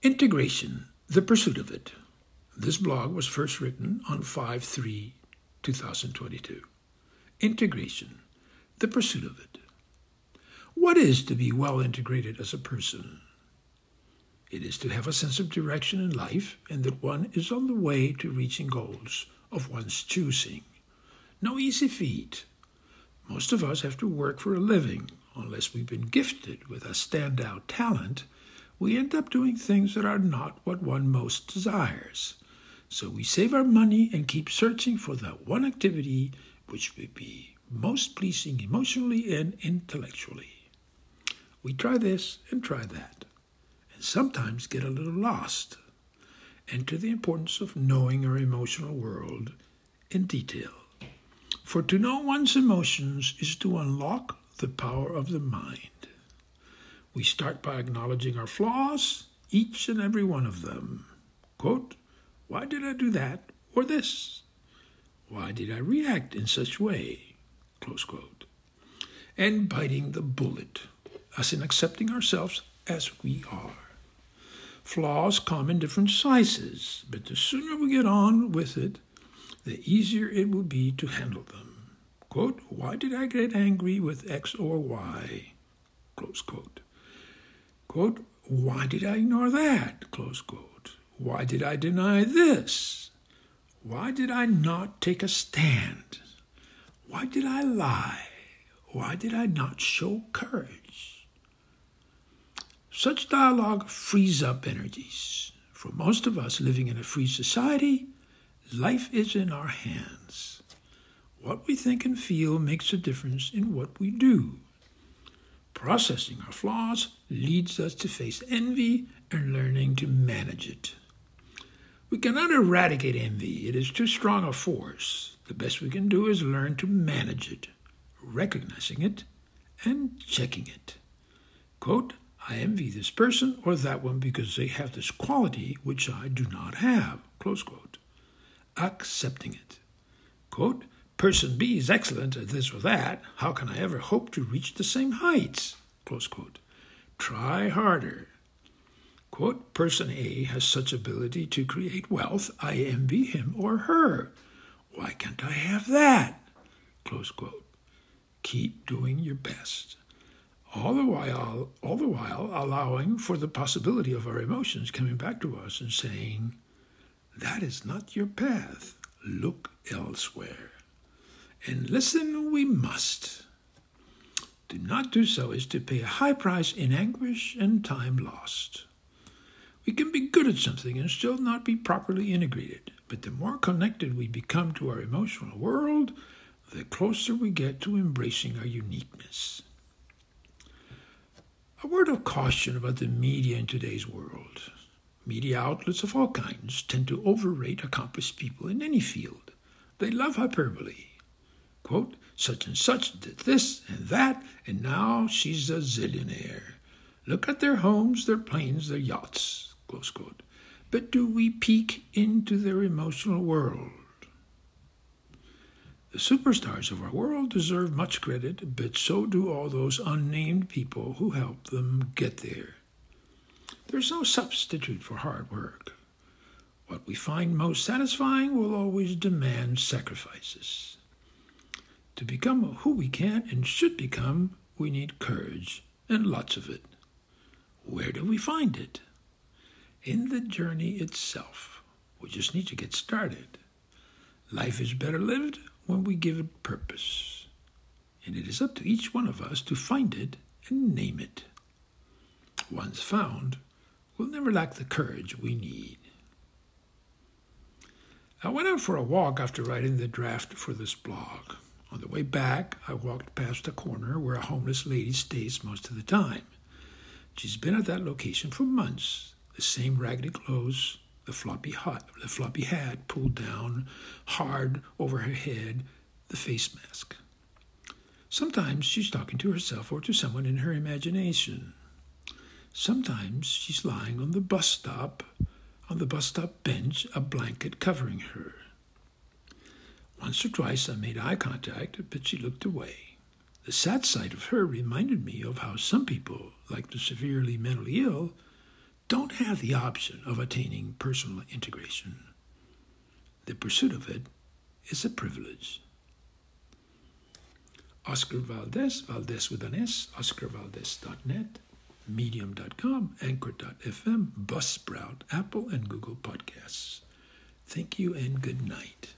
Integration, the pursuit of it. This blog was first written on 5 3 2022. Integration, the pursuit of it. What is to be well integrated as a person? It is to have a sense of direction in life and that one is on the way to reaching goals of one's choosing. No easy feat. Most of us have to work for a living. Unless we've been gifted with a standout talent, we end up doing things that are not what one most desires. So we save our money and keep searching for that one activity which would be most pleasing emotionally and intellectually. We try this and try that, and sometimes get a little lost. Enter the importance of knowing our emotional world in detail. For to know one's emotions is to unlock the power of the mind. We start by acknowledging our flaws, each and every one of them. Quote, why did I do that or this? Why did I react in such way? Close quote. And biting the bullet, as in accepting ourselves as we are. Flaws come in different sizes, but the sooner we get on with it, the easier it will be to handle them. Quote, why did I get angry with X or Y? Close quote. Quote, why did I ignore that? Close quote. Why did I deny this? Why did I not take a stand? Why did I lie? Why did I not show courage? Such dialogue frees up energies. For most of us living in a free society, life is in our hands. What we think and feel makes a difference in what we do. Processing our flaws leads us to face envy and learning to manage it. We cannot eradicate envy, it is too strong a force. The best we can do is learn to manage it, recognizing it, and checking it. Quote, I envy this person or that one because they have this quality which I do not have. Close quote. Accepting it. Quote, person B is excellent at this or that. How can I ever hope to reach the same heights? Try harder. Quote, person A has such ability to create wealth, I envy him or her. Why can't I have that? Close quote. Keep doing your best. All the while all the while allowing for the possibility of our emotions coming back to us and saying, That is not your path. Look elsewhere. And listen we must. To not do so is to pay a high price in anguish and time lost. We can be good at something and still not be properly integrated. But the more connected we become to our emotional world, the closer we get to embracing our uniqueness. A word of caution about the media in today's world. Media outlets of all kinds tend to overrate accomplished people in any field. They love hyperbole. Quote, such and such did this and that, and now she's a zillionaire. Look at their homes, their planes, their yachts. Close quote. But do we peek into their emotional world? The superstars of our world deserve much credit, but so do all those unnamed people who help them get there. There's no substitute for hard work. What we find most satisfying will always demand sacrifices. To become who we can and should become, we need courage, and lots of it. Where do we find it? in the journey itself. We just need to get started. Life is better lived when we give it purpose. And it is up to each one of us to find it and name it. Once found, we'll never lack the courage we need. I went out for a walk after writing the draft for this blog. On the way back, I walked past a corner where a homeless lady stays most of the time. She's been at that location for months the same raggedy clothes, the floppy hat, the floppy hat pulled down hard over her head, the face mask. Sometimes she's talking to herself or to someone in her imagination. Sometimes she's lying on the bus stop, on the bus stop bench, a blanket covering her. Once or twice I made eye contact, but she looked away. The sad sight of her reminded me of how some people, like the severely mentally ill, don't have the option of attaining personal integration. The pursuit of it is a privilege. Oscar Valdez, Valdez with an S, oscarvaldez.net, medium.com, anchor.fm, Buzzsprout, Apple, and Google Podcasts. Thank you and good night.